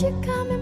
you coming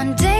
One day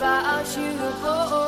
show you